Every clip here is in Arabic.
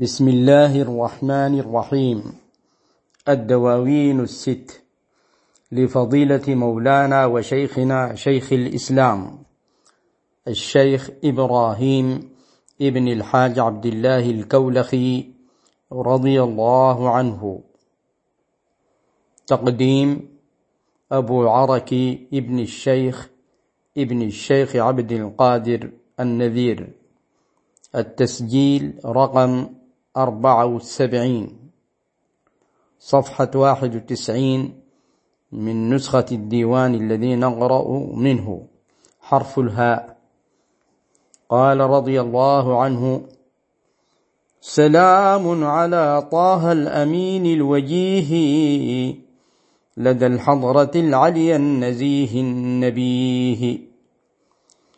بسم الله الرحمن الرحيم. الدواوين الست. لفضيلة مولانا وشيخنا شيخ الإسلام الشيخ إبراهيم ابن الحاج عبد الله الكولخي رضي الله عنه. تقديم أبو عركي ابن الشيخ ابن الشيخ عبد القادر النذير. التسجيل رقم أربعة وسبعين. صفحة واحد وتسعين من نسخة الديوان الذي نقرأ منه. حرف الهاء. قال رضي الله عنه سلام على طه الأمين الوجيه لدى الحضرة العلي النزيه النبيه.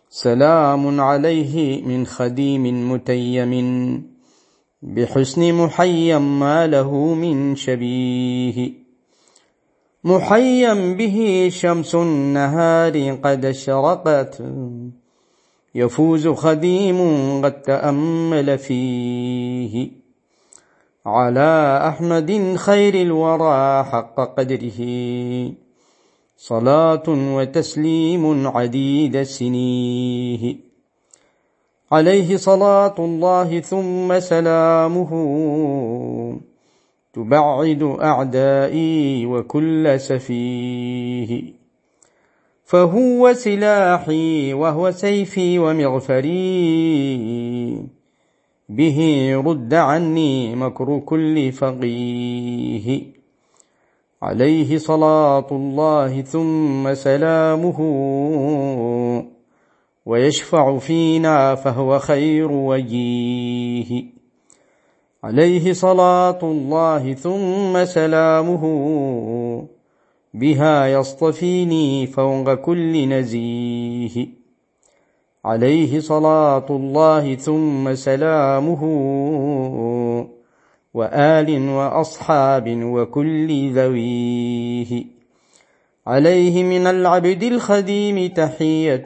سلام عليه من خديم متيم بحسن محيا ما له من شبيه. محيا به شمس النهار قد اشرقت يفوز خديم قد تأمل فيه. على أحمد خير الورى حق قدره. صلاة وتسليم عديد سنيه. عليه صلاة الله ثم سلامه. تبعد أعدائي وكل سفيه. فهو سلاحي وهو سيفي ومغفري. به رد عني مكر كل فقيه. عليه صلاة الله ثم سلامه. ويشفع فينا فهو خير وجيه. عليه صلاة الله ثم سلامه بها يصطفيني فوق كل نزيه. عليه صلاة الله ثم سلامه وآل وأصحاب وكل ذويه. عليه من العبد الخديم تحية.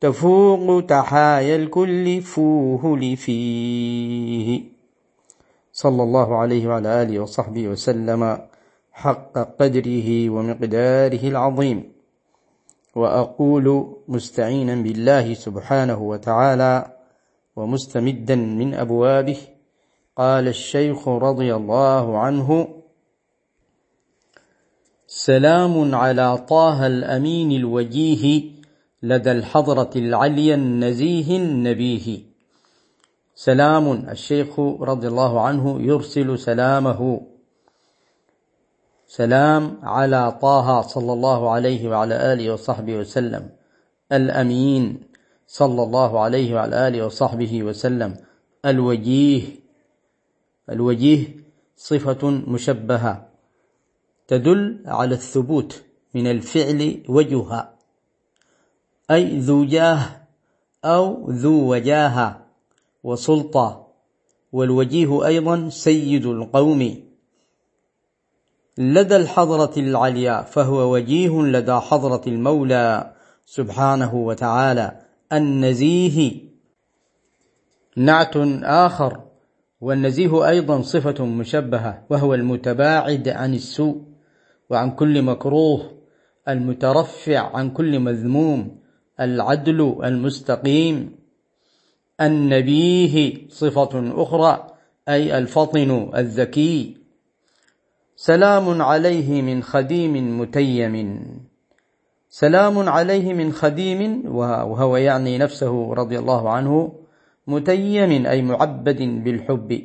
تفوق تحايا الكل فوه لفيه صلى الله عليه وعلى آله وصحبه وسلم حق قدره ومقداره العظيم. وأقول مستعينا بالله سبحانه وتعالى ومستمدا من أبوابه. قال الشيخ رضي الله عنه سلام على طه الأمين الوجيه لدى الحضرة العليا النزيه النبيه. سلام الشيخ رضي الله عنه يرسل سلامه. سلام على طه صلى الله عليه وعلى آله وصحبه وسلم. الأمين صلى الله عليه وعلى آله وصحبه وسلم. الوجيه الوجيه صفة مشبهة. تدل على الثبوت من الفعل وجها أي ذو جاه أو ذو وجاهة وسلطة والوجيه أيضا سيد القوم. لدى الحضرة العليا فهو وجيه لدى حضرة المولى سبحانه وتعالى النزيه. نعت آخر والنزيه أيضا صفة مشبهة وهو المتباعد عن السوء. وعن كل مكروه المترفع عن كل مذموم العدل المستقيم النبيه صفة أخرى أي الفطن الذكي سلام عليه من خديم متيم. سلام عليه من خديم وهو يعني نفسه رضي الله عنه متيم أي معبد بالحب.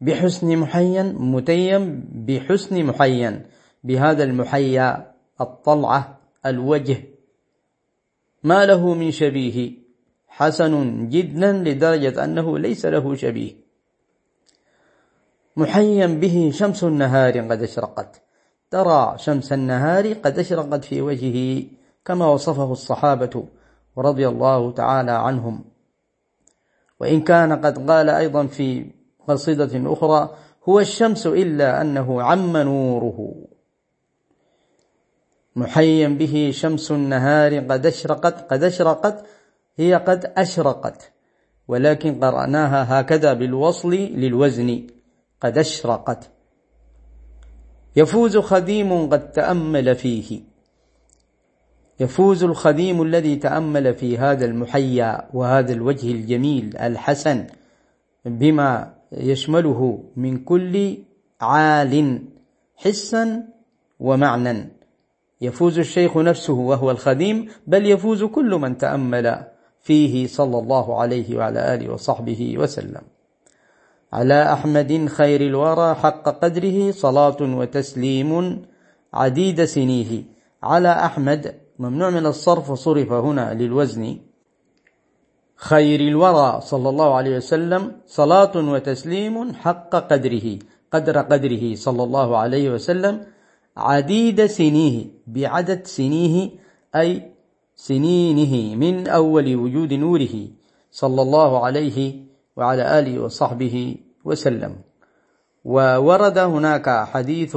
بحسن محين متيم بحسن محين. بهذا المحيا الطلعة الوجه ما له من شبيه. حسن جدا لدرجة أنه ليس له شبيه. محيا به شمس النهار قد أشرقت. ترى شمس النهار قد أشرقت في وجهه كما وصفه الصحابة رضي الله تعالى عنهم. وإن كان قد قال أيضا في قصيدة أخرى هو الشمس إلا أنه عم نوره. محيا به شمس النهار قد اشرقت قد اشرقت هي قد أشرقت. ولكن قرأناها هكذا بالوصل للوزن. قد اشرقت. يفوز خديم قد تأمل فيه. يفوز الخديم الذي تأمل في هذا المحيا وهذا الوجه الجميل الحسن بما يشمله من كل عال حسا ومعنى يفوز الشيخ نفسه وهو الخديم بل يفوز كل من تأمل فيه صلى الله عليه وعلى آله وصحبه وسلم. على أحمد خير الورى حق قدره صلاة وتسليم عديد سنيه. على أحمد ممنوع من الصرف صرف هنا للوزن. خير الورى صلى الله عليه وسلم صلاة وتسليم حق قدره قدر قدره صلى الله عليه وسلم. عديد سنيه بعدد سنيه أي سنينه من أول وجود نوره صلى الله عليه وعلى آله وصحبه وسلم. وورد هناك حديث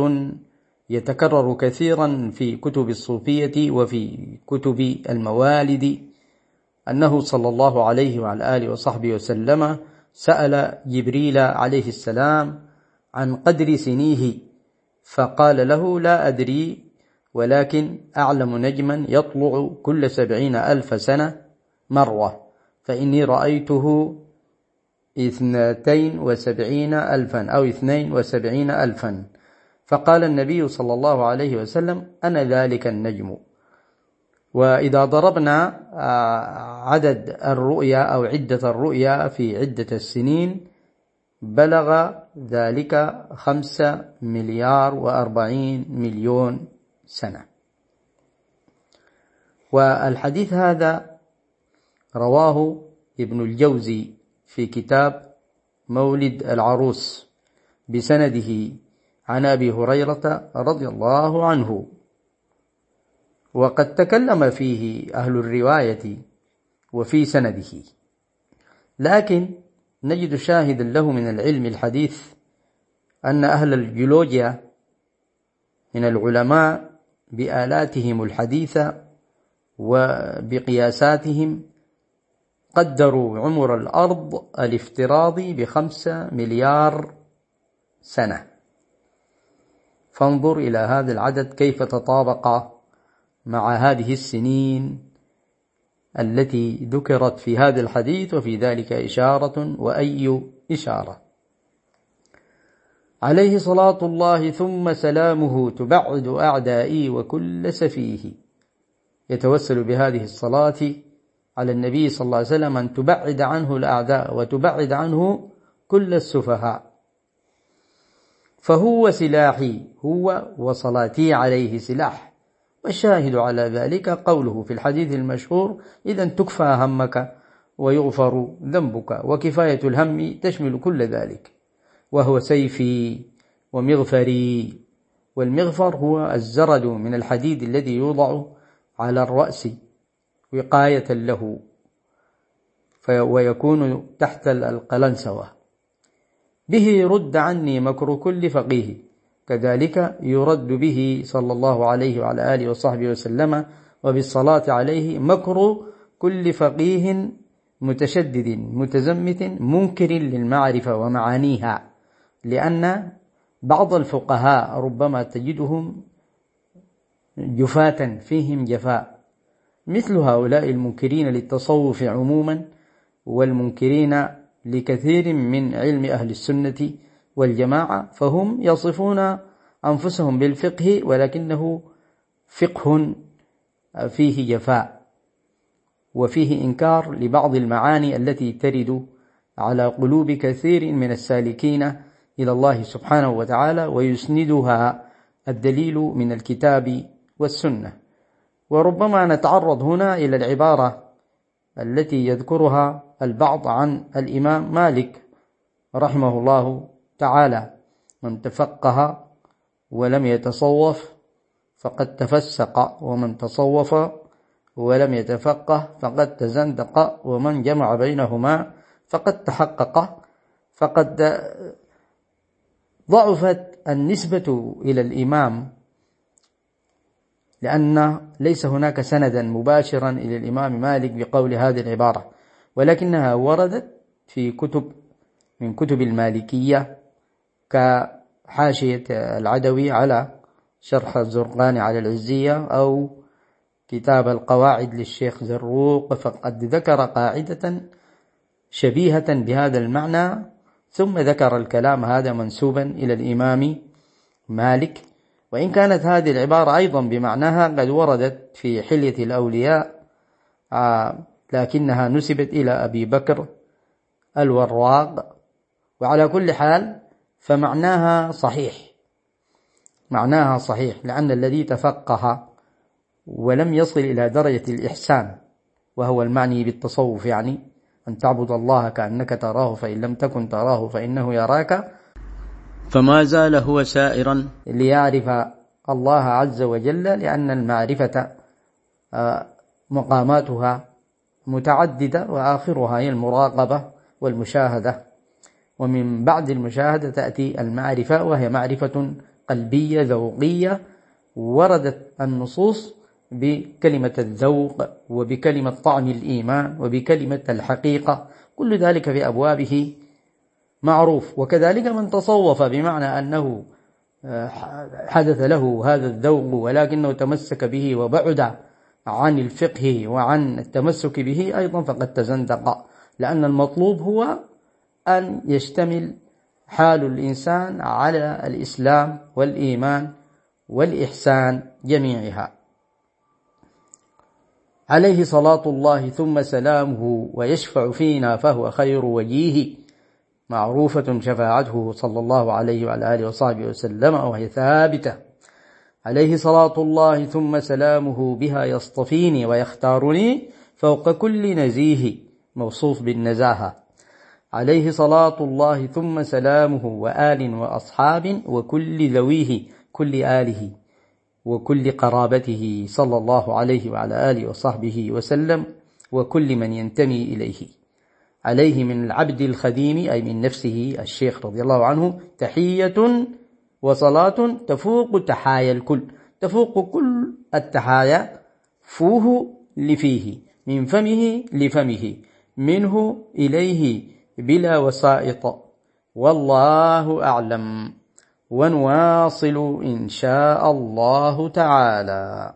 يتكرر كثيرا في كتب الصوفية وفي كتب الموالد أنه صلى الله عليه وعلى آله وصحبه وسلم سأل جبريل عليه السلام عن قدر سنيه فقال له لا أدري ولكن أعلم نجما يطلع كل سبعين ألف سنة مرة فإني رأيته اثنتين وسبعين ألفا أو اثنين وسبعين ألفا. فقال النبي صلى الله عليه وسلم أنا ذلك النجم. وإذا ضربنا آه، عدد الرؤيا أو عدة الرؤيا في عدة السنين بلغ ذلك خمسة مليار وأربعين مليون سنة. والحديث هذا رواه ابن الجوزي في كتاب مولد العروس بسنده عن أبي هريرة رضي الله عنه. وقد تكلم فيه أهل الرواية وفي سنده. لكن نجد شاهدا له من العلم الحديث أن أهل الجيولوجيا من العلماء بآلاتهم الحديثة وبقياساتهم قدروا عمر الأرض الافتراضي بخمسة مليار سنة. فانظر إلى هذا العدد كيف تطابق مع هذه السنين التي ذكرت في هذا الحديث وفي ذلك إشارة وأي إشارة. عليه صلاة الله ثم سلامه تبعد أعدائي وكل سفيه. يتوسل بهذه الصلاة على النبي صلى الله عليه وسلم أن تبعد عنه الأعداء وتبعد عنه كل السفهاء. فهو سلاحي هو وصلاتي عليه سلاح. والشاهد على ذلك قوله في الحديث المشهور إذا تكفى همك ويغفر ذنبك وكفاية الهم تشمل كل ذلك وهو سيفي ومغفري. والمغفر هو الزرد من الحديد الذي يوضع على الرأس وقاية له ويكون تحت القلنسوة. به رد عني مكر كل فقيه. كذلك يرد به صلى الله عليه وعلى آله وصحبه وسلم وبالصلاة عليه مكر كل فقيه متشدد متزمت منكر للمعرفة ومعانيها لأن بعض الفقهاء ربما تجدهم جفاة فيهم جفاء. مثل هؤلاء المنكرين للتصوف عموما والمنكرين لكثير من علم أهل السنة والجماعة فهم يصفون أنفسهم بالفقه ولكنه فقه فيه جفاء وفيه إنكار لبعض المعاني التي ترد على قلوب كثير من السالكين إلى الله سبحانه وتعالى ويسندها الدليل من الكتاب والسنة. وربما نتعرض هنا إلى العبارة التي يذكرها البعض عن الإمام مالك رحمه الله تعالى من تفقه ولم يتصوف فقد تفسق ومن تصوف ولم يتفقه فقد تزندق ومن جمع بينهما فقد تحقق. فقد ضعفت النسبة إلى الإمام لأن ليس هناك سندا مباشرا إلى الإمام مالك بقول هذه العبارة ولكنها وردت في كتب من كتب المالكية. كحاشية العدوي على شرح الزرقاني على العزية أو كتاب القواعد للشيخ زروق فقد ذكر قاعدة شبيهة بهذا المعنى ثم ذكر الكلام هذا منسوبا إلى الإمام مالك. وإن كانت هذه العبارة أيضا بمعناها قد وردت في حلية الأولياء آه، لكنها نسبت إلى أبي بكر الوراق. وعلى كل حال فمعناها صحيح. معناها صحيح لأن الذي تفقه ولم يصل إلى درجة الإحسان وهو المعني بالتصوف يعني أن تعبد الله كأنك تراه فإن لم تكن تراه فإنه يراك. فما زال هو سائرا. ليعرف الله عز وجل لأن المعرفة آه، مقاماتها متعددة وآخرها هي المراقبة والمشاهدة. ومن بعد المشاهدة تأتي المعرفة وهي معرفة قلبية ذوقية وردت النصوص بكلمة الذوق وبكلمة طعم الإيمان وبكلمة الحقيقة كل ذلك في أبوابه معروف. وكذلك من تصوف بمعنى أنه آه، حدث له هذا الذوق ولكنه تمسك به وبعد عن الفقه وعن التمسك به أيضا فقد تزندق لأن المطلوب هو أن يشتمل حال الإنسان على الإسلام والإيمان والإحسان جميعها. عليه صلاة الله ثم سلامه ويشفع فينا فهو خير وجيه. معروفة شفاعته صلى الله عليه وعلى آله وصحبه وسلم وهي ثابتة. عليه صلاة الله ثم سلامه بها يصطفيني ويختارني فوق كل نزيه. موصوف بالنزاهة. عليه صلاة الله ثم سلامه وآل وأصحاب وكل ذويه كل آله وكل قرابته صلى الله عليه وعلى آله وصحبه وسلم وكل من ينتمي إليه. عليه من العبد الخديم أي من نفسه الشيخ رضي الله عنه تحية وصلاة تفوق تحايا الكل. تفوق كل التحايا فوه لفيه من فمه لفمه منه إليه بلا وسائط. والله أعلم. ونواصل إن شاء الله تعالى.